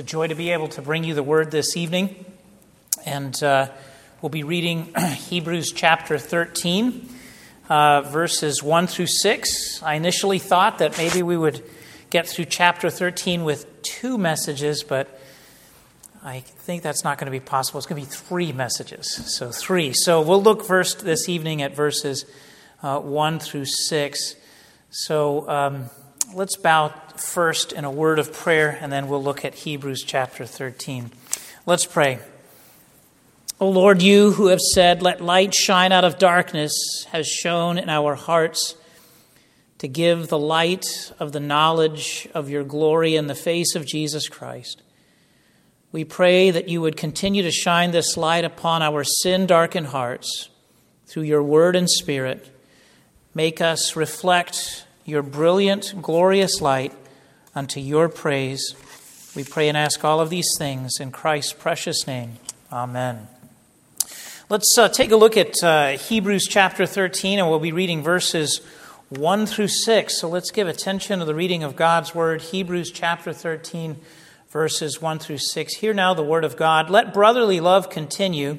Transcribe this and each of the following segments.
a joy to be able to bring you the word this evening. And uh, we'll be reading Hebrews chapter 13, uh, verses 1 through 6. I initially thought that maybe we would get through chapter 13 with two messages, but I think that's not going to be possible. It's going to be three messages. So, three. So, we'll look first this evening at verses uh, 1 through 6. So, um, let's bow first in a word of prayer, and then we'll look at Hebrews chapter 13. Let's pray. O Lord, you who have said, Let light shine out of darkness, has shown in our hearts to give the light of the knowledge of your glory in the face of Jesus Christ. We pray that you would continue to shine this light upon our sin darkened hearts through your word and spirit. Make us reflect your brilliant, glorious light unto your praise. We pray and ask all of these things in Christ's precious name. Amen. Let's uh, take a look at uh, Hebrews chapter 13, and we'll be reading verses 1 through 6. So let's give attention to the reading of God's word, Hebrews chapter 13, verses 1 through 6. Hear now the word of God. Let brotherly love continue.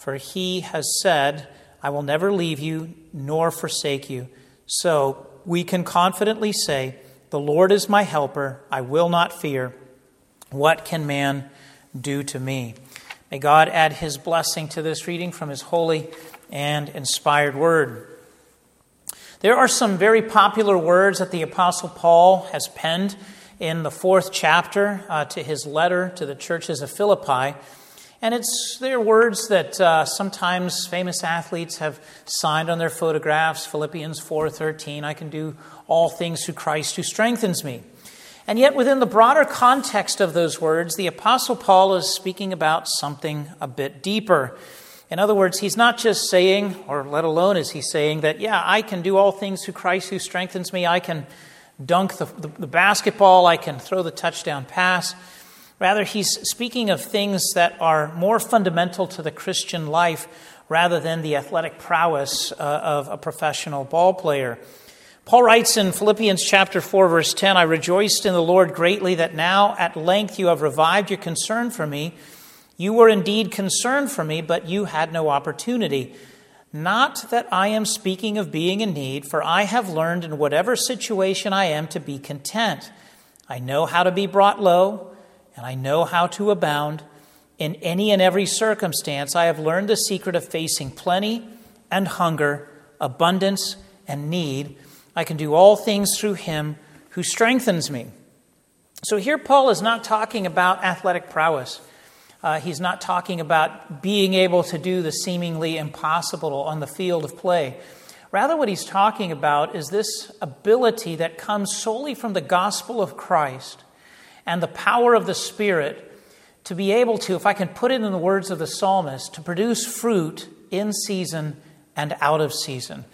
for he has said, I will never leave you nor forsake you. So we can confidently say, The Lord is my helper. I will not fear. What can man do to me? May God add his blessing to this reading from his holy and inspired word. There are some very popular words that the Apostle Paul has penned in the fourth chapter uh, to his letter to the churches of Philippi. And it's their words that uh, sometimes famous athletes have signed on their photographs. Philippians 4:13, I can do all things through Christ who strengthens me. And yet within the broader context of those words, the apostle Paul is speaking about something a bit deeper. In other words, he's not just saying, or let alone is he saying that, yeah, I can do all things through Christ who strengthens me. I can dunk the, the, the basketball. I can throw the touchdown pass. Rather, he's speaking of things that are more fundamental to the Christian life rather than the athletic prowess uh, of a professional ball player. Paul writes in Philippians chapter 4 verse 10, I rejoiced in the Lord greatly that now at length you have revived your concern for me. You were indeed concerned for me, but you had no opportunity. Not that I am speaking of being in need, for I have learned in whatever situation I am to be content. I know how to be brought low and I know how to abound. In any and every circumstance, I have learned the secret of facing plenty and hunger, abundance and need. I can do all things through him who strengthens me. So here, Paul is not talking about athletic prowess. Uh, he's not talking about being able to do the seemingly impossible on the field of play. Rather, what he's talking about is this ability that comes solely from the gospel of Christ and the power of the Spirit to be able to, if I can put it in the words of the psalmist, to produce fruit in season and out of season.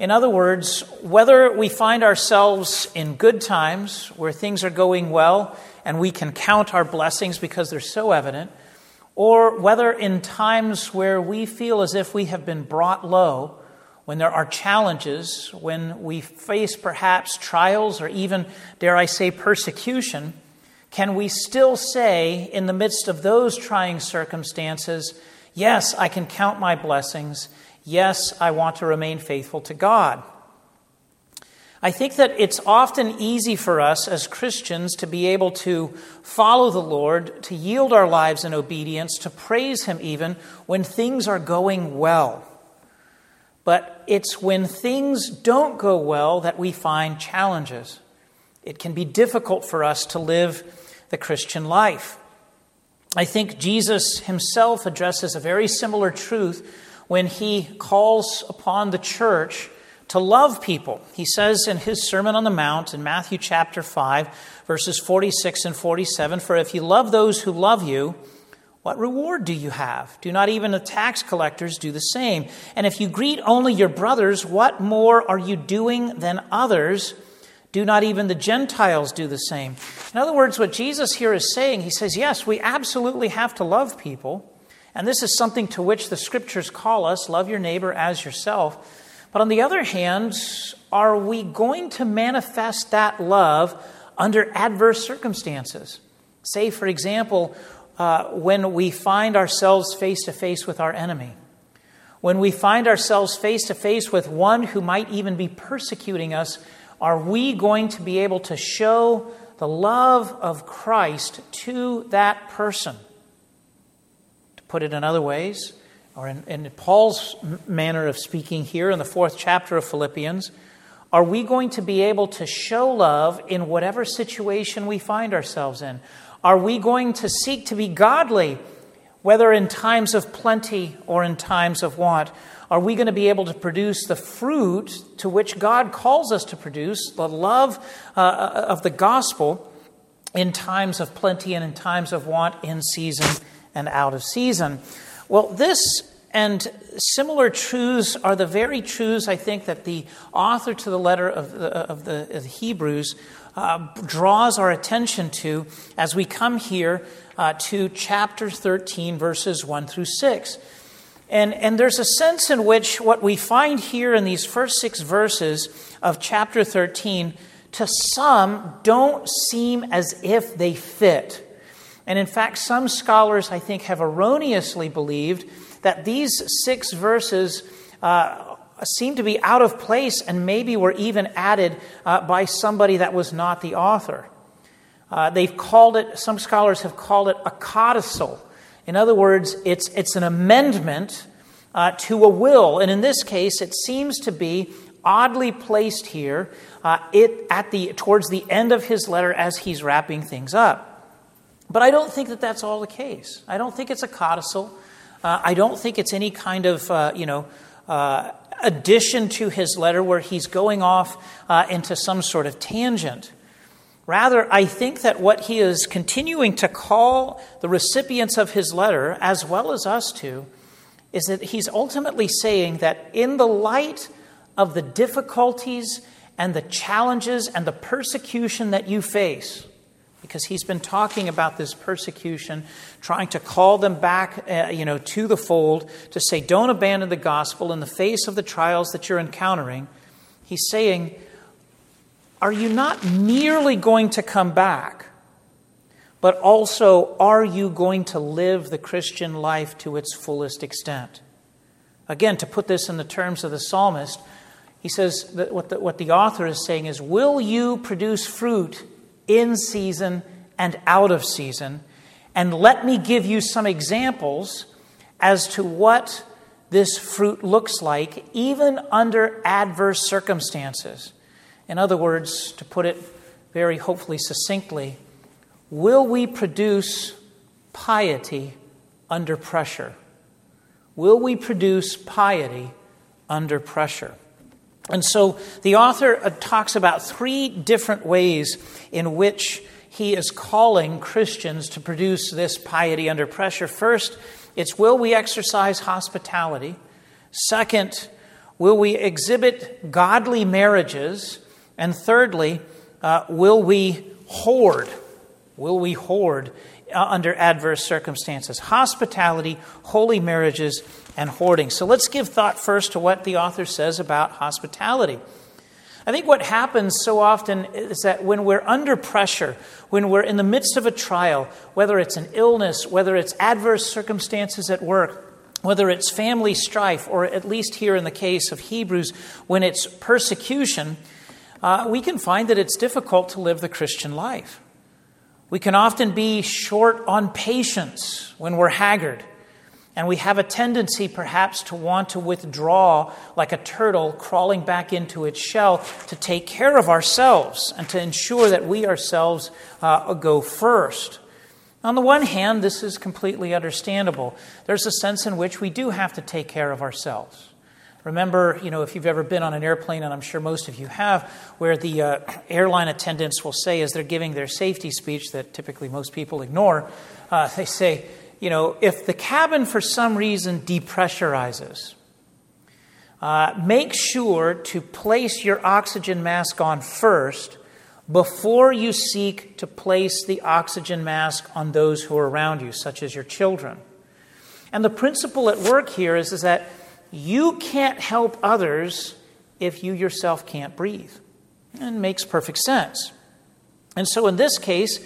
In other words, whether we find ourselves in good times where things are going well and we can count our blessings because they're so evident, or whether in times where we feel as if we have been brought low, when there are challenges, when we face perhaps trials or even, dare I say, persecution, can we still say, in the midst of those trying circumstances, yes, I can count my blessings. Yes, I want to remain faithful to God. I think that it's often easy for us as Christians to be able to follow the Lord, to yield our lives in obedience, to praise Him even when things are going well. But it's when things don't go well that we find challenges. It can be difficult for us to live the Christian life. I think Jesus himself addresses a very similar truth when he calls upon the church to love people. He says in his Sermon on the Mount in Matthew chapter 5, verses 46 and 47 For if you love those who love you, what reward do you have? Do not even the tax collectors do the same? And if you greet only your brothers, what more are you doing than others? Do not even the Gentiles do the same? In other words, what Jesus here is saying, he says, yes, we absolutely have to love people. And this is something to which the scriptures call us love your neighbor as yourself. But on the other hand, are we going to manifest that love under adverse circumstances? Say, for example, uh, when we find ourselves face to face with our enemy, when we find ourselves face to face with one who might even be persecuting us, are we going to be able to show the love of Christ to that person? To put it in other ways, or in, in Paul's manner of speaking here in the fourth chapter of Philippians, are we going to be able to show love in whatever situation we find ourselves in? Are we going to seek to be godly, whether in times of plenty or in times of want? Are we going to be able to produce the fruit to which God calls us to produce, the love uh, uh of the gospel, in times of plenty and in times of want, in season and out of season? Well, this and similar truths are the very truths I think that the author to the letter of the, of the, of the Hebrews uh, draws our attention to as we come here uh, to chapter 13, verses 1 through 6. And, and there's a sense in which what we find here in these first six verses of chapter 13 to some don't seem as if they fit and in fact, some scholars, I think, have erroneously believed that these six verses uh, seem to be out of place and maybe were even added uh, by somebody that was not the author. Uh, they've called it, some scholars have called it a codicil. In other words, it's, it's an amendment uh, to a will. And in this case, it seems to be oddly placed here uh, it, at the, towards the end of his letter as he's wrapping things up. But I don't think that that's all the case. I don't think it's a codicil. Uh, I don't think it's any kind of, uh, you know, uh, addition to his letter where he's going off uh, into some sort of tangent. Rather, I think that what he is continuing to call the recipients of his letter, as well as us to, is that he's ultimately saying that in the light of the difficulties and the challenges and the persecution that you face, because he's been talking about this persecution, trying to call them back, uh, you know, to the fold, to say, don't abandon the gospel in the face of the trials that you're encountering. He's saying, are you not merely going to come back, but also are you going to live the Christian life to its fullest extent? Again, to put this in the terms of the psalmist, he says that what the, what the author is saying is, Will you produce fruit in season and out of season. And let me give you some examples as to what this fruit looks like, even under adverse circumstances. In other words, to put it very hopefully succinctly, will we produce piety under pressure? Will we produce piety under pressure? And so the author uh, talks about three different ways in which he is calling Christians to produce this piety under pressure. First, it's will we exercise hospitality? Second, will we exhibit godly marriages? And thirdly, uh, will we hoard? Will we hoard uh, under adverse circumstances? Hospitality, holy marriages, and hoarding. So let's give thought first to what the author says about hospitality. I think what happens so often is that when we're under pressure, when we're in the midst of a trial, whether it's an illness, whether it's adverse circumstances at work, whether it's family strife, or at least here in the case of Hebrews, when it's persecution, uh, we can find that it's difficult to live the Christian life. We can often be short on patience when we're haggard. And we have a tendency, perhaps, to want to withdraw like a turtle crawling back into its shell to take care of ourselves and to ensure that we ourselves uh, go first. On the one hand, this is completely understandable. There's a sense in which we do have to take care of ourselves. Remember, you know, if you've ever been on an airplane, and I'm sure most of you have, where the uh, airline attendants will say, as they're giving their safety speech that typically most people ignore, uh, they say, you know, if the cabin for some reason depressurizes, uh, make sure to place your oxygen mask on first before you seek to place the oxygen mask on those who are around you, such as your children. And the principle at work here is, is that you can't help others if you yourself can't breathe. And makes perfect sense. And so in this case,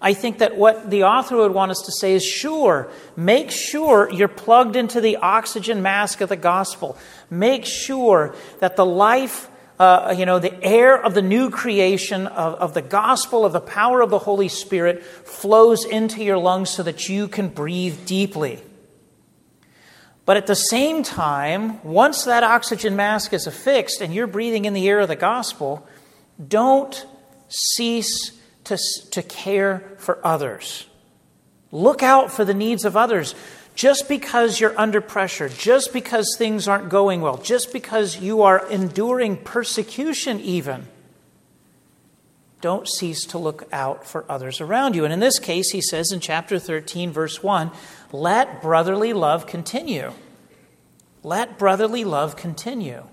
I think that what the author would want us to say is sure, make sure you're plugged into the oxygen mask of the gospel. Make sure that the life, uh, you know, the air of the new creation, of, of the gospel, of the power of the Holy Spirit flows into your lungs so that you can breathe deeply. But at the same time, once that oxygen mask is affixed and you're breathing in the air of the gospel, don't cease to, to care for others. Look out for the needs of others. Just because you're under pressure, just because things aren't going well, just because you are enduring persecution, even, don't cease to look out for others around you. And in this case, he says in chapter 13, verse 1 let brotherly love continue. Let brotherly love continue.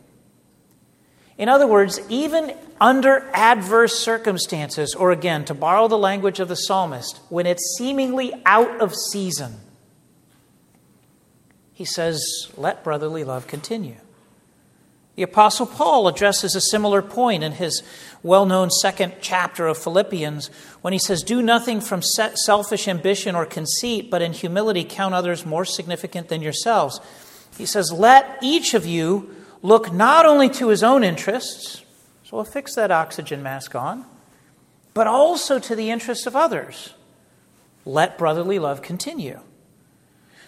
In other words, even under adverse circumstances, or again, to borrow the language of the psalmist, when it's seemingly out of season, he says, let brotherly love continue. The Apostle Paul addresses a similar point in his well known second chapter of Philippians when he says, Do nothing from selfish ambition or conceit, but in humility count others more significant than yourselves. He says, Let each of you look not only to his own interests, so we'll fix that oxygen mask on, but also to the interests of others. Let brotherly love continue.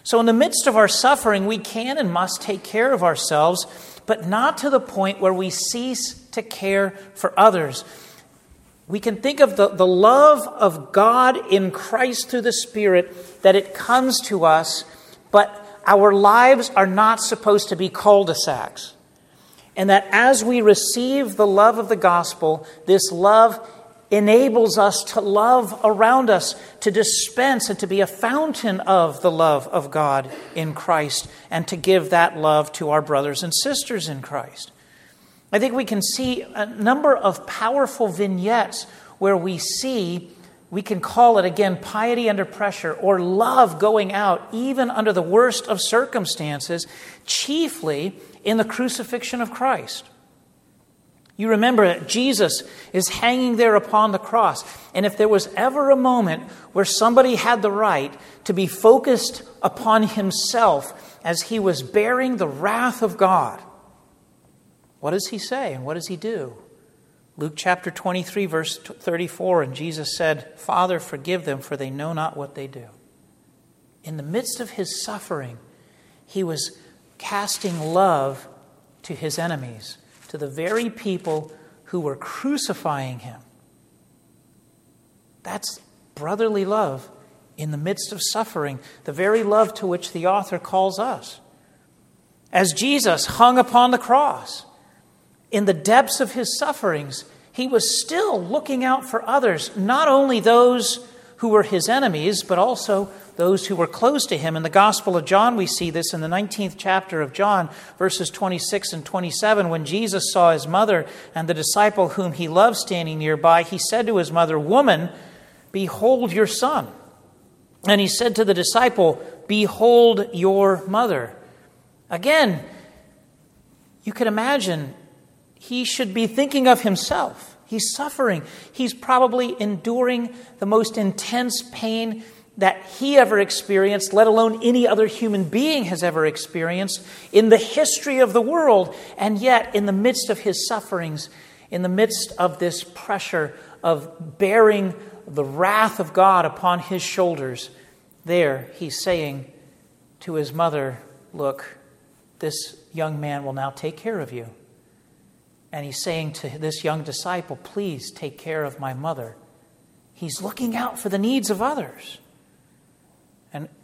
So, in the midst of our suffering, we can and must take care of ourselves, but not to the point where we cease to care for others. We can think of the, the love of God in Christ through the Spirit, that it comes to us, but our lives are not supposed to be cul de sacs. And that as we receive the love of the gospel, this love enables us to love around us, to dispense and to be a fountain of the love of God in Christ, and to give that love to our brothers and sisters in Christ. I think we can see a number of powerful vignettes where we see, we can call it again piety under pressure or love going out even under the worst of circumstances, chiefly in the crucifixion of Christ. You remember that Jesus is hanging there upon the cross. And if there was ever a moment where somebody had the right to be focused upon himself as he was bearing the wrath of God, what does he say and what does he do? Luke chapter 23, verse 34, and Jesus said, Father, forgive them, for they know not what they do. In the midst of his suffering, he was casting love to his enemies, to the very people who were crucifying him. That's brotherly love in the midst of suffering, the very love to which the author calls us. As Jesus hung upon the cross, in the depths of his sufferings, he was still looking out for others, not only those who were his enemies, but also those who were close to him. In the Gospel of John, we see this in the 19th chapter of John, verses 26 and 27. When Jesus saw his mother and the disciple whom he loved standing nearby, he said to his mother, Woman, behold your son. And he said to the disciple, Behold your mother. Again, you can imagine he should be thinking of himself. He's suffering. He's probably enduring the most intense pain that he ever experienced, let alone any other human being has ever experienced in the history of the world. And yet, in the midst of his sufferings, in the midst of this pressure of bearing the wrath of God upon his shoulders, there he's saying to his mother, Look, this young man will now take care of you. And he's saying to this young disciple, Please take care of my mother. He's looking out for the needs of others.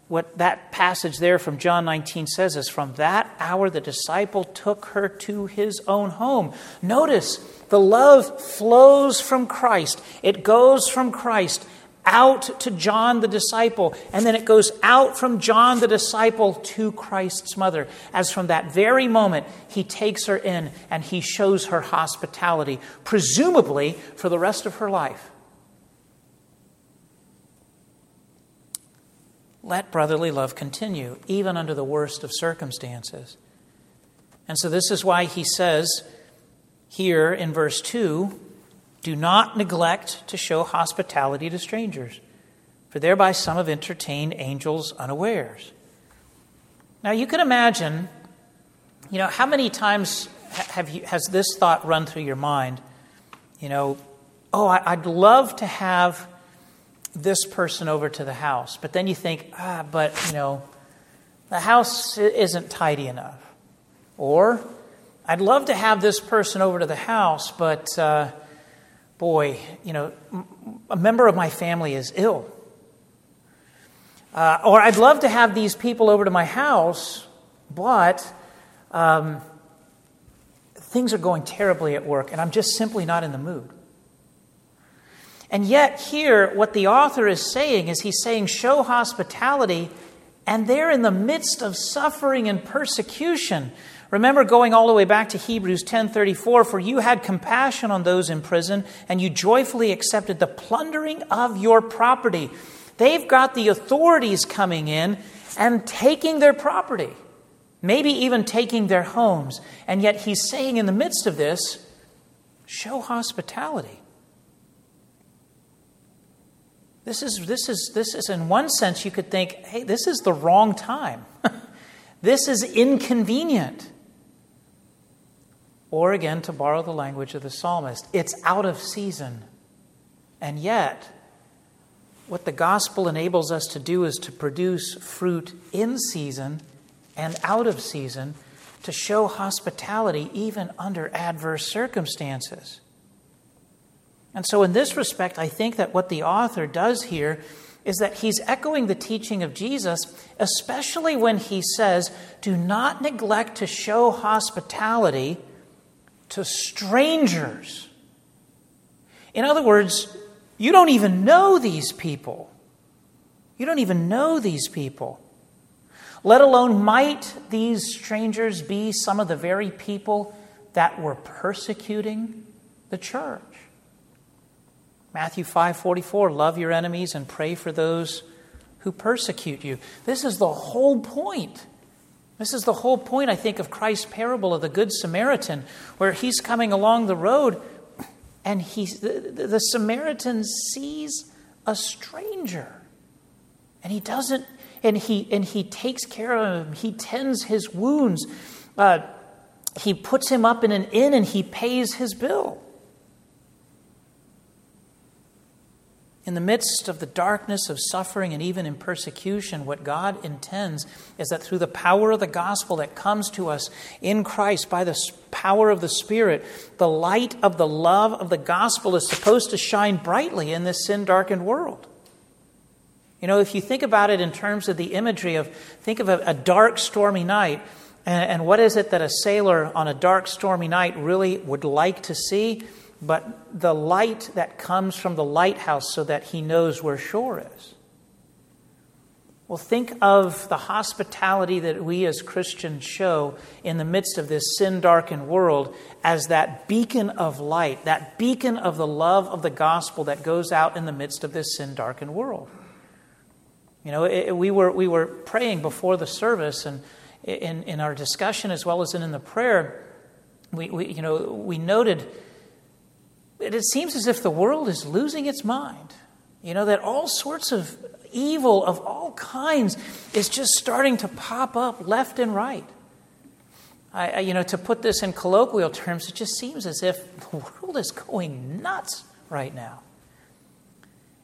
What that passage there from John 19 says is from that hour the disciple took her to his own home. Notice the love flows from Christ, it goes from Christ out to John the disciple, and then it goes out from John the disciple to Christ's mother. As from that very moment, he takes her in and he shows her hospitality, presumably for the rest of her life. Let brotherly love continue, even under the worst of circumstances. And so, this is why he says here in verse 2 do not neglect to show hospitality to strangers, for thereby some have entertained angels unawares. Now, you can imagine, you know, how many times have you, has this thought run through your mind? You know, oh, I'd love to have this person over to the house. But then you think, ah, but, you know, the house isn't tidy enough. Or, I'd love to have this person over to the house, but uh, boy, you know, a member of my family is ill. Uh, or I'd love to have these people over to my house, but um, things are going terribly at work and I'm just simply not in the mood. And yet, here, what the author is saying is he's saying, show hospitality, and they're in the midst of suffering and persecution. Remember going all the way back to Hebrews 10:34 for you had compassion on those in prison and you joyfully accepted the plundering of your property. They've got the authorities coming in and taking their property. Maybe even taking their homes. And yet he's saying in the midst of this, show hospitality. This is, this is, this is, in one sense, you could think, hey, this is the wrong time. this is inconvenient. Or again, to borrow the language of the psalmist, it's out of season. And yet, what the gospel enables us to do is to produce fruit in season and out of season to show hospitality even under adverse circumstances. And so, in this respect, I think that what the author does here is that he's echoing the teaching of Jesus, especially when he says, Do not neglect to show hospitality to strangers. In other words, you don't even know these people. You don't even know these people. Let alone, might these strangers be some of the very people that were persecuting the church? Matthew 5:44, love your enemies and pray for those who persecute you. This is the whole point. This is the whole point, I think, of Christ's parable of the Good Samaritan, where he's coming along the road and he's, the, the Samaritan sees a stranger. And he doesn't, and he, and he takes care of him, he tends his wounds, uh, he puts him up in an inn, and he pays his bill. In the midst of the darkness of suffering and even in persecution, what God intends is that through the power of the gospel that comes to us in Christ by the power of the Spirit, the light of the love of the gospel is supposed to shine brightly in this sin darkened world. You know, if you think about it in terms of the imagery of, think of a, a dark, stormy night, and, and what is it that a sailor on a dark, stormy night really would like to see? But the light that comes from the lighthouse so that he knows where shore is. Well, think of the hospitality that we as Christians show in the midst of this sin darkened world as that beacon of light, that beacon of the love of the gospel that goes out in the midst of this sin darkened world. You know, it, we, were, we were praying before the service, and in, in our discussion as well as in, in the prayer, we, we, you know, we noted it seems as if the world is losing its mind. You know, that all sorts of evil of all kinds is just starting to pop up left and right. I, you know, to put this in colloquial terms, it just seems as if the world is going nuts right now.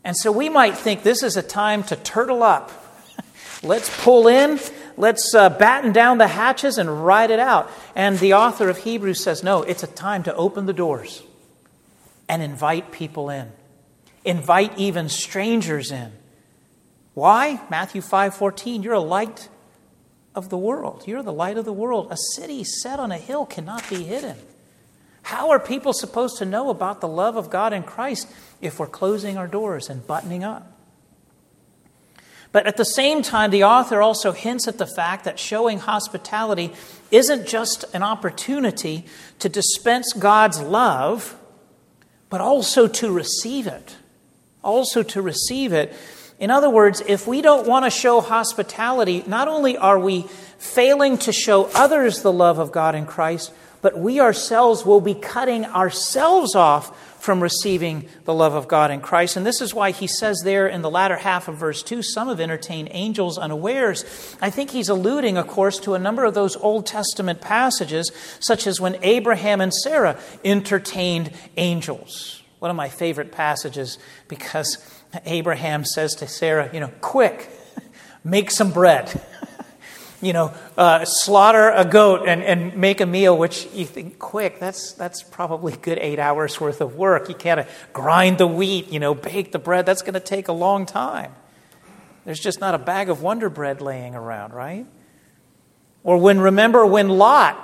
And so we might think this is a time to turtle up. let's pull in, let's uh, batten down the hatches and ride it out. And the author of Hebrews says, no, it's a time to open the doors and invite people in. Invite even strangers in. Why? Matthew 5:14, you're a light of the world. You're the light of the world. A city set on a hill cannot be hidden. How are people supposed to know about the love of God in Christ if we're closing our doors and buttoning up? But at the same time, the author also hints at the fact that showing hospitality isn't just an opportunity to dispense God's love, but also to receive it. Also to receive it. In other words, if we don't want to show hospitality, not only are we failing to show others the love of God in Christ, but we ourselves will be cutting ourselves off from receiving the love of God in Christ. And this is why he says there in the latter half of verse 2 some have entertained angels unawares. I think he's alluding, of course, to a number of those Old Testament passages, such as when Abraham and Sarah entertained angels. One of my favorite passages because Abraham says to Sarah, you know, quick, make some bread you know, uh, slaughter a goat and, and make a meal, which you think, quick, that's, that's probably good eight hours worth of work. You can't grind the wheat, you know, bake the bread. That's going to take a long time. There's just not a bag of Wonder Bread laying around, right? Or when, remember, when Lot,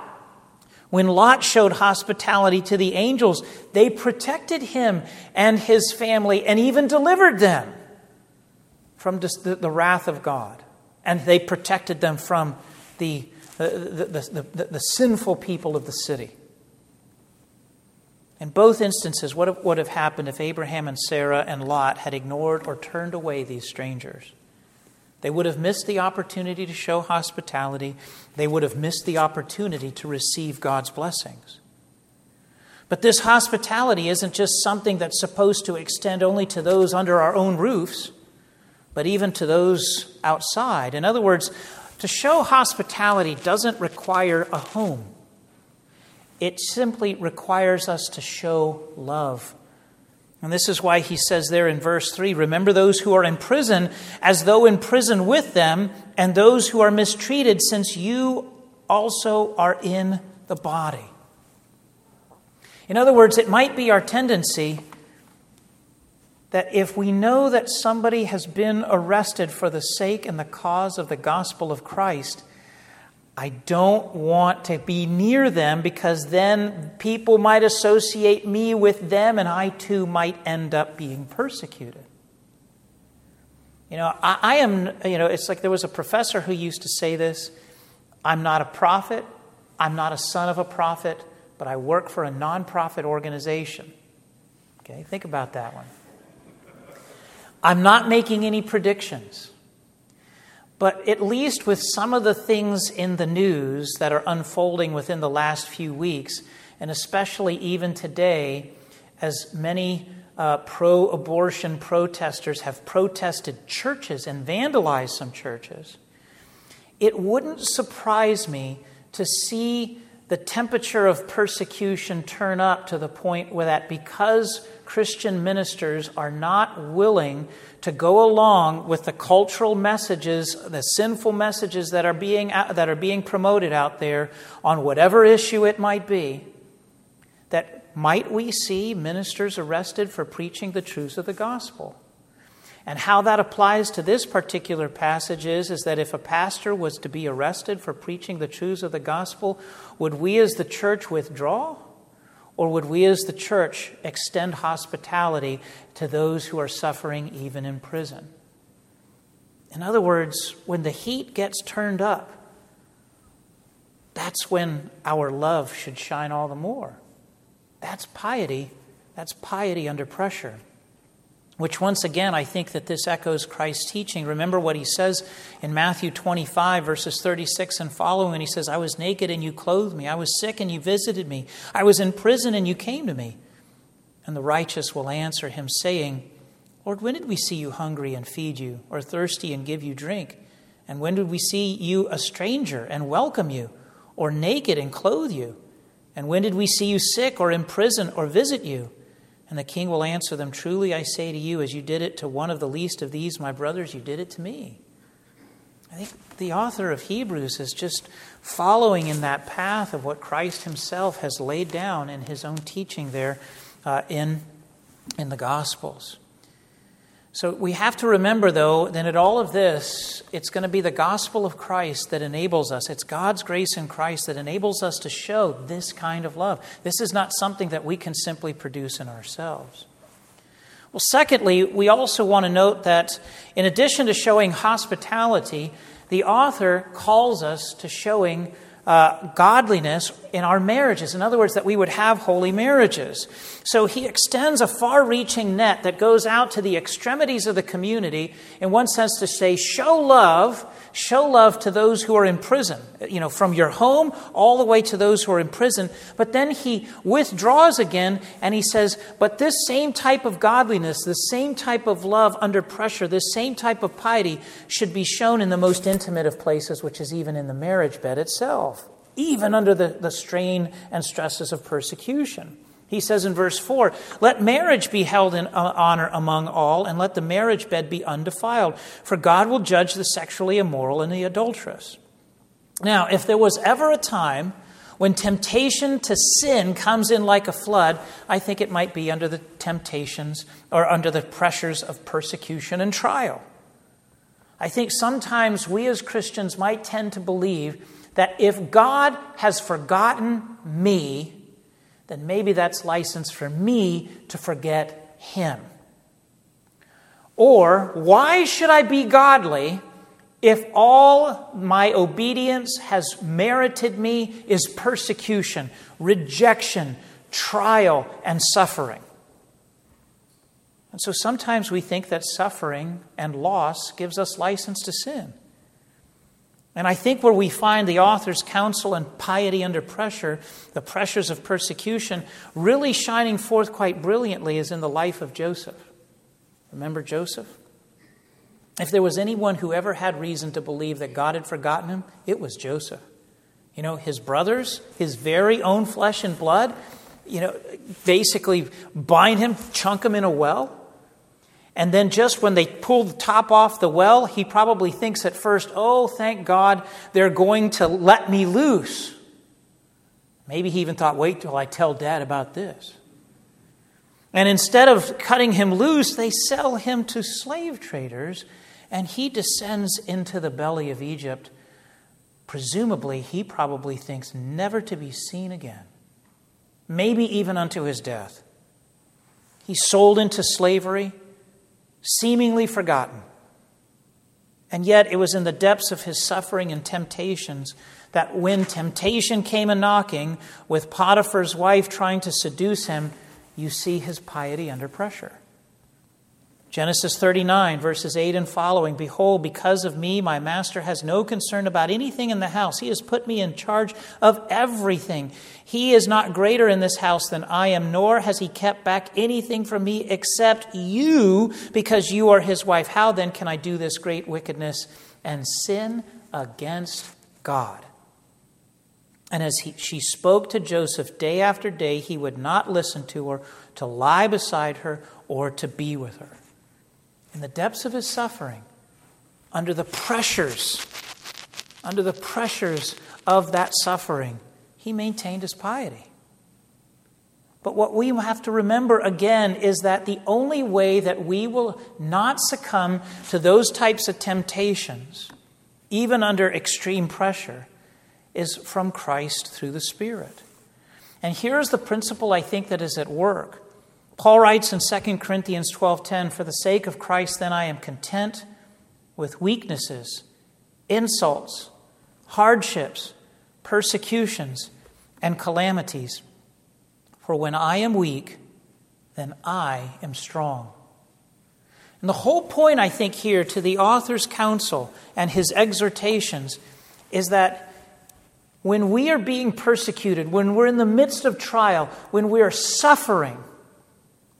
when Lot showed hospitality to the angels, they protected him and his family and even delivered them from the, the wrath of God and they protected them from the, the, the, the, sinful people of the city. In both instances, what would have happened if Abraham and Sarah and Lot had ignored or turned away these strangers? They would have missed the opportunity to show hospitality. They would have missed the opportunity to receive God's blessings. But this hospitality isn't just something that's supposed to extend only to those under our own roofs but even to those outside. In other words, to show hospitality doesn't require a home, it simply requires us to show love. And this is why he says there in verse 3 Remember those who are in prison as though in prison with them, and those who are mistreated, since you also are in the body. In other words, it might be our tendency that if we know that somebody has been arrested for the sake and the cause of the gospel of Christ, I don't want to be near them because then people might associate me with them and I too might end up being persecuted. You know, I, I, am, you know, it's like there was a professor who used to say this I'm not a prophet, I'm not a son of a prophet, but I work for a nonprofit organization. Okay, think about that one. I'm not making any predictions. But at least with some of the things in the news that are unfolding within the last few weeks, and especially even today, as many uh, pro abortion protesters have protested churches and vandalized some churches, it wouldn't surprise me to see the temperature of persecution turn up to the point where that because Christian ministers are not willing to go along with the cultural messages, the sinful messages that are being, that are being promoted out there on whatever issue it might be, that might we see ministers arrested for preaching the truths of the gospel? And how that applies to this particular passage is, is that if a pastor was to be arrested for preaching the truths of the gospel, would we as the church withdraw? Or would we as the church extend hospitality to those who are suffering even in prison? In other words, when the heat gets turned up, that's when our love should shine all the more. That's piety. That's piety under pressure which once again I think that this echoes Christ's teaching. Remember what he says in Matthew 25, verses 36 and following. He says, I was naked and you clothed me. I was sick and you visited me. I was in prison and you came to me. And the righteous will answer him, saying, Lord, when did we see you hungry and feed you, or thirsty and give you drink? And when did we see you a stranger and welcome you, or naked and clothe you? And when did we see you sick or in prison or visit you? And the king will answer them Truly I say to you, as you did it to one of the least of these, my brothers, you did it to me. I think the author of Hebrews is just following in that path of what Christ himself has laid down in his own teaching there uh, in, in the Gospels. So we have to remember, though, that in all of this, it's going to be the gospel of Christ that enables us. It's God's grace in Christ that enables us to show this kind of love. This is not something that we can simply produce in ourselves. Well, secondly, we also want to note that in addition to showing hospitality, the author calls us to showing uh, godliness in our marriages. In other words, that we would have holy marriages. So he extends a far reaching net that goes out to the extremities of the community, in one sense, to say, show love Show love to those who are in prison, you know, from your home all the way to those who are in prison. But then he withdraws again and he says, But this same type of godliness, this same type of love under pressure, this same type of piety should be shown in the most intimate of places, which is even in the marriage bed itself, even under the, the strain and stresses of persecution. He says in verse 4 Let marriage be held in uh, honor among all, and let the marriage bed be undefiled, for God will judge the sexually immoral and the adulterous. Now, if there was ever a time when temptation to sin comes in like a flood, I think it might be under the temptations or under the pressures of persecution and trial. I think sometimes we as Christians might tend to believe that if God has forgotten me, then maybe that's license for me to forget him. Or, why should I be godly if all my obedience has merited me is persecution, rejection, trial, and suffering? And so sometimes we think that suffering and loss gives us license to sin. And I think where we find the author's counsel and piety under pressure, the pressures of persecution, really shining forth quite brilliantly is in the life of Joseph. Remember Joseph? If there was anyone who ever had reason to believe that God had forgotten him, it was Joseph. You know, his brothers, his very own flesh and blood, you know, basically bind him, chunk him in a well. And then, just when they pull the top off the well, he probably thinks at first, oh, thank God, they're going to let me loose. Maybe he even thought, wait till I tell dad about this. And instead of cutting him loose, they sell him to slave traders, and he descends into the belly of Egypt. Presumably, he probably thinks never to be seen again, maybe even unto his death. He's sold into slavery seemingly forgotten. And yet, it was in the depths of his suffering and temptations that when temptation came a knocking, with Potiphar's wife trying to seduce him, you see his piety under pressure. Genesis 39, verses 8 and following Behold, because of me, my master has no concern about anything in the house. He has put me in charge of everything. He is not greater in this house than I am, nor has he kept back anything from me except you, because you are his wife. How then can I do this great wickedness and sin against God? And as he, she spoke to Joseph day after day, he would not listen to her, to lie beside her, or to be with her in the depths of his suffering, under the pressures, under the pressures of that suffering, he maintained his piety. But what we have to remember again is that the only way that we will not succumb to those types of temptations, even under extreme pressure, is from Christ through the Spirit. And here's the principle I think that is at work. Paul writes in 2 Corinthians 12:10, "For the sake of Christ then I am content with weaknesses, insults, hardships, persecutions, and calamities. For when I am weak, then I am strong." And the whole point, I think, here to the author's counsel and his exhortations is that when we are being persecuted, when we're in the midst of trial, when we are suffering,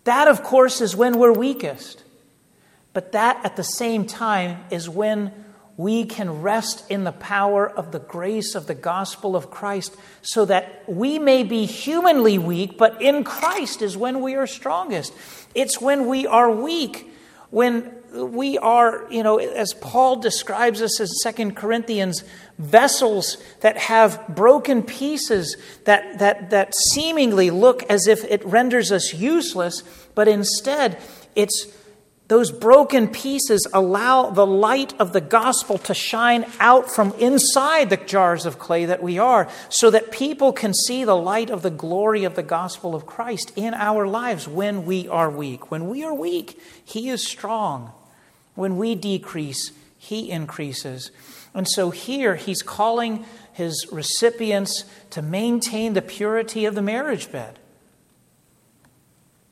that, of course, is when we're weakest. But that, at the same time, is when we can rest in the power of the grace of the gospel of Christ so that we may be humanly weak, but in Christ is when we are strongest. It's when we are weak, when we are, you know, as Paul describes us as Second Corinthians, vessels that have broken pieces that, that, that seemingly look as if it renders us useless, but instead it's those broken pieces allow the light of the gospel to shine out from inside the jars of clay that we are, so that people can see the light of the glory of the gospel of Christ in our lives when we are weak. When we are weak, He is strong. When we decrease, He increases. And so here, He's calling His recipients to maintain the purity of the marriage bed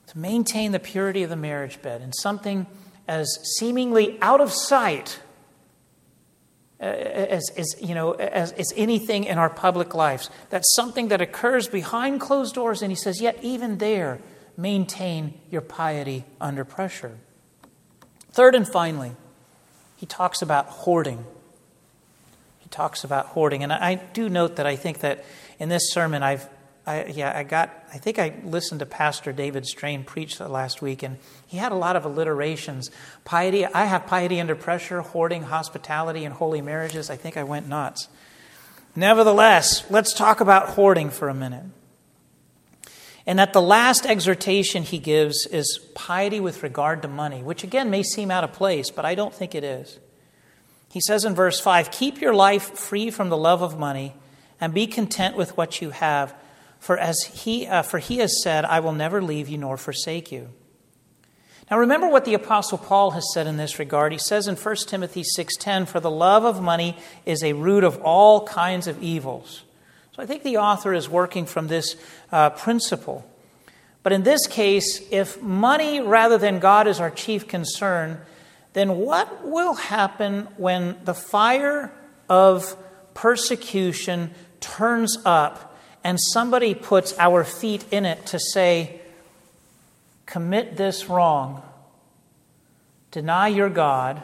to maintain the purity of the marriage bed in something as seemingly out of sight as, as, you know, as, as anything in our public lives. That's something that occurs behind closed doors, and he says, yet even there, maintain your piety under pressure. Third and finally, he talks about hoarding. He talks about hoarding. And I do note that I think that in this sermon, I've I, yeah, I got, I think I listened to Pastor David Strain preach last week, and he had a lot of alliterations. Piety, I have piety under pressure, hoarding, hospitality, and holy marriages. I think I went nuts. Nevertheless, let's talk about hoarding for a minute. And that the last exhortation he gives is piety with regard to money, which again may seem out of place, but I don't think it is. He says in verse 5 Keep your life free from the love of money and be content with what you have for as he uh, for he has said, I will never leave you nor forsake you. Now remember what the apostle Paul has said in this regard. He says in 1 Timothy 6:10, "For the love of money is a root of all kinds of evils." So I think the author is working from this uh, principle. But in this case, if money rather than God is our chief concern, then what will happen when the fire of persecution turns up and somebody puts our feet in it to say, commit this wrong, deny your God,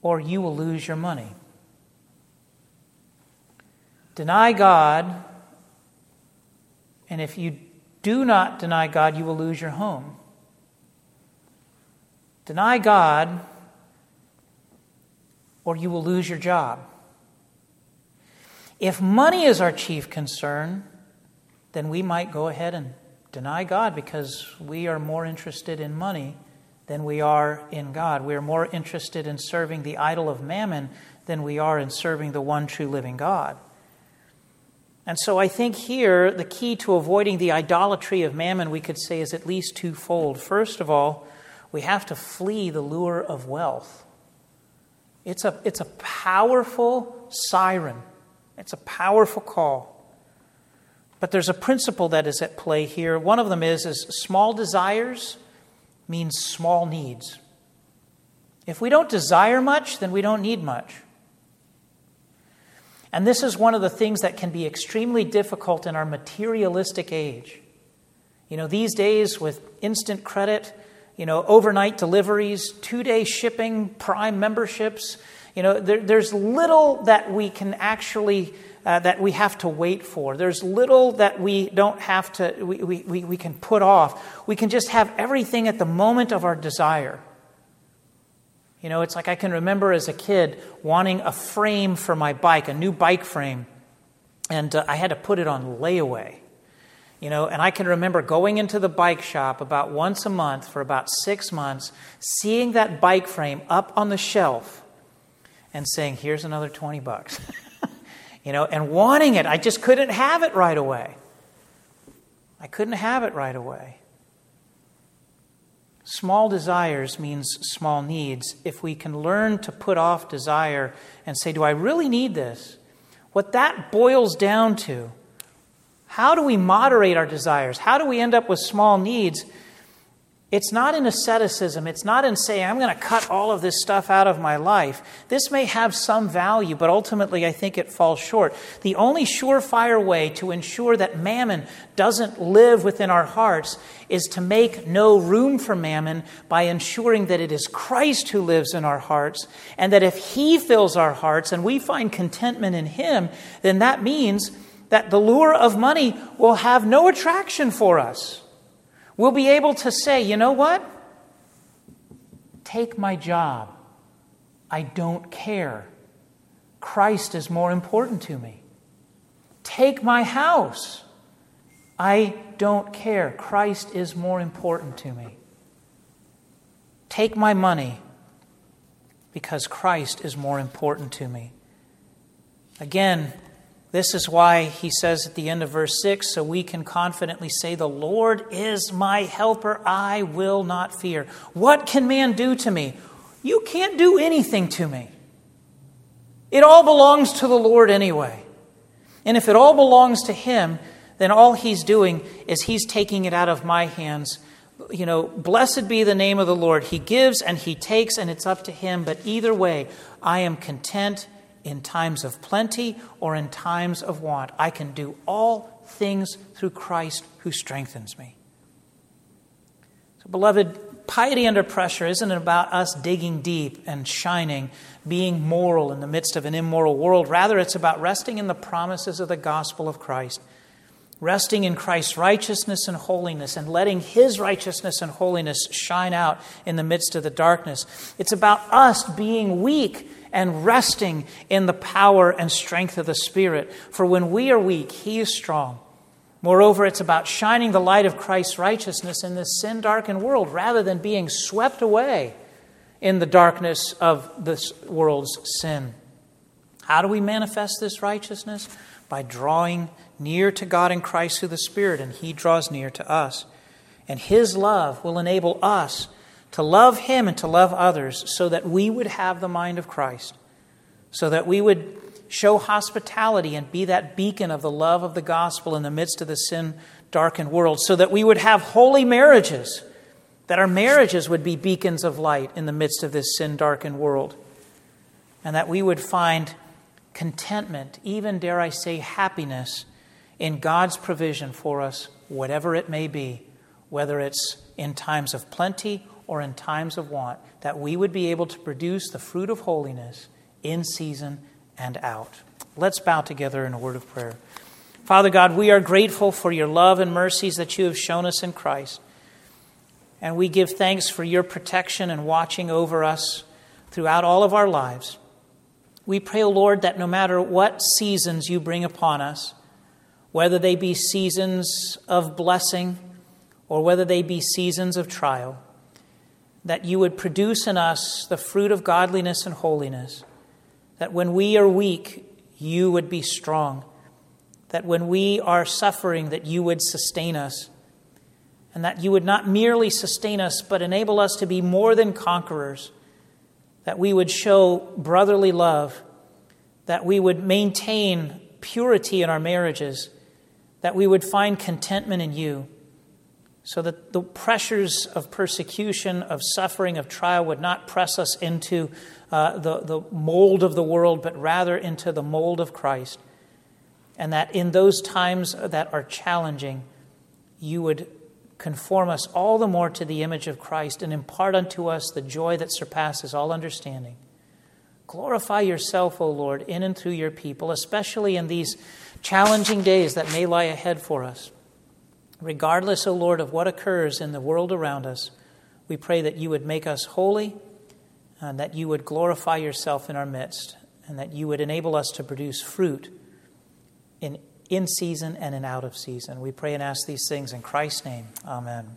or you will lose your money. Deny God, and if you do not deny God, you will lose your home. Deny God, or you will lose your job. If money is our chief concern, then we might go ahead and deny God because we are more interested in money than we are in God. We are more interested in serving the idol of mammon than we are in serving the one true living God. And so I think here the key to avoiding the idolatry of mammon, we could say, is at least twofold. First of all, we have to flee the lure of wealth. It's a, it's a powerful siren it's a powerful call. But there's a principle that is at play here. One of them is, is small desires means small needs. If we don't desire much, then we don't need much. And this is one of the things that can be extremely difficult in our materialistic age. You know, these days with instant credit, you know, overnight deliveries, two day shipping, prime memberships, you know, there, there's little that we can actually, uh, that we have to wait for. There's little that we don't have to, we, we, we can put off. We can just have everything at the moment of our desire. You know, it's like I can remember as a kid wanting a frame for my bike, a new bike frame, and uh, I had to put it on layaway. You know, and I can remember going into the bike shop about once a month for about six months, seeing that bike frame up on the shelf, and saying, here's another 20 bucks. you know, and wanting it. I just couldn't have it right away. I couldn't have it right away. Small desires means small needs. If we can learn to put off desire and say, Do I really need this? What that boils down to, how do we moderate our desires? How do we end up with small needs? It's not in asceticism. It's not in saying, I'm going to cut all of this stuff out of my life. This may have some value, but ultimately I think it falls short. The only surefire way to ensure that mammon doesn't live within our hearts is to make no room for mammon by ensuring that it is Christ who lives in our hearts, and that if He fills our hearts and we find contentment in Him, then that means that the lure of money will have no attraction for us. We'll be able to say, you know what? Take my job. I don't care. Christ is more important to me. Take my house. I don't care. Christ is more important to me. take my money because Christ is more important to me. Again, this is why he says at the end of verse 6 so we can confidently say, The Lord is my helper, I will not fear. What can man do to me? You can't do anything to me. It all belongs to the Lord anyway. And if it all belongs to him, then all he's doing is he's taking it out of my hands. You know, blessed be the name of the Lord. He gives and he takes, and it's up to him. But either way, I am content in times of plenty or in times of want. I can do all things through Christ who strengthens me. So, beloved, piety under pressure isn't about us digging deep and shining, being moral in the midst of an immoral world. Rather, it's about resting in the promises of the gospel of Christ, resting in Christ's righteousness and holiness, and letting his righteousness and holiness shine out in the midst of the darkness. It's about us being weak and resting in the power and strength of the Spirit. For when we are weak, He is strong. Moreover, it's about shining the light of Christ's righteousness in this sin darkened world rather than being swept away in the darkness of this world's sin. How do we manifest this righteousness? By drawing near to God in Christ through the Spirit, and He draws near to us. And His love will enable us to love Him and to love others so that we would have the mind of Christ, so that we would show hospitality and be that beacon of the love of the gospel in the midst of the sin darkened world, so that we would have holy marriages, that our marriages would be beacons of light in the midst of this sin darkened world, and that we would find contentment, even dare I say happiness, in God's provision for us, whatever it may be, whether it's in times of plenty or in times of want, that we would be able to produce the fruit of holiness in season and out. Let's bow together in a word of prayer. Father God, we are grateful for your love and mercies that you have shown us in Christ. And we give thanks for your protection and watching over us throughout all of our lives. We pray, O Lord, that no matter what seasons you bring upon us, whether they be seasons of blessing or whether they be seasons of trial, that you would produce in us the fruit of godliness and holiness, that when we are weak, you would be strong, that when we are suffering, that you would sustain us, and that you would not merely sustain us, but enable us to be more than conquerors, that we would show brotherly love, that we would maintain purity in our marriages, that we would find contentment in you so that the pressures of persecution, of suffering, of trial would not press us into uh, the, the mold of the world, but rather into the mold of Christ. And that in those times that are challenging, you would conform us all the more to the image of Christ and impart unto us the joy that surpasses all understanding. Glorify yourself, O Lord, in and through your people, especially in these challenging days that may lie ahead for us. Regardless, O Lord, of what occurs in the world around us, we pray that you would make us holy, and that you would glorify yourself in our midst, and that you would enable us to produce fruit in, in season and in out of season. We pray and ask these things in Christ's name. Amen.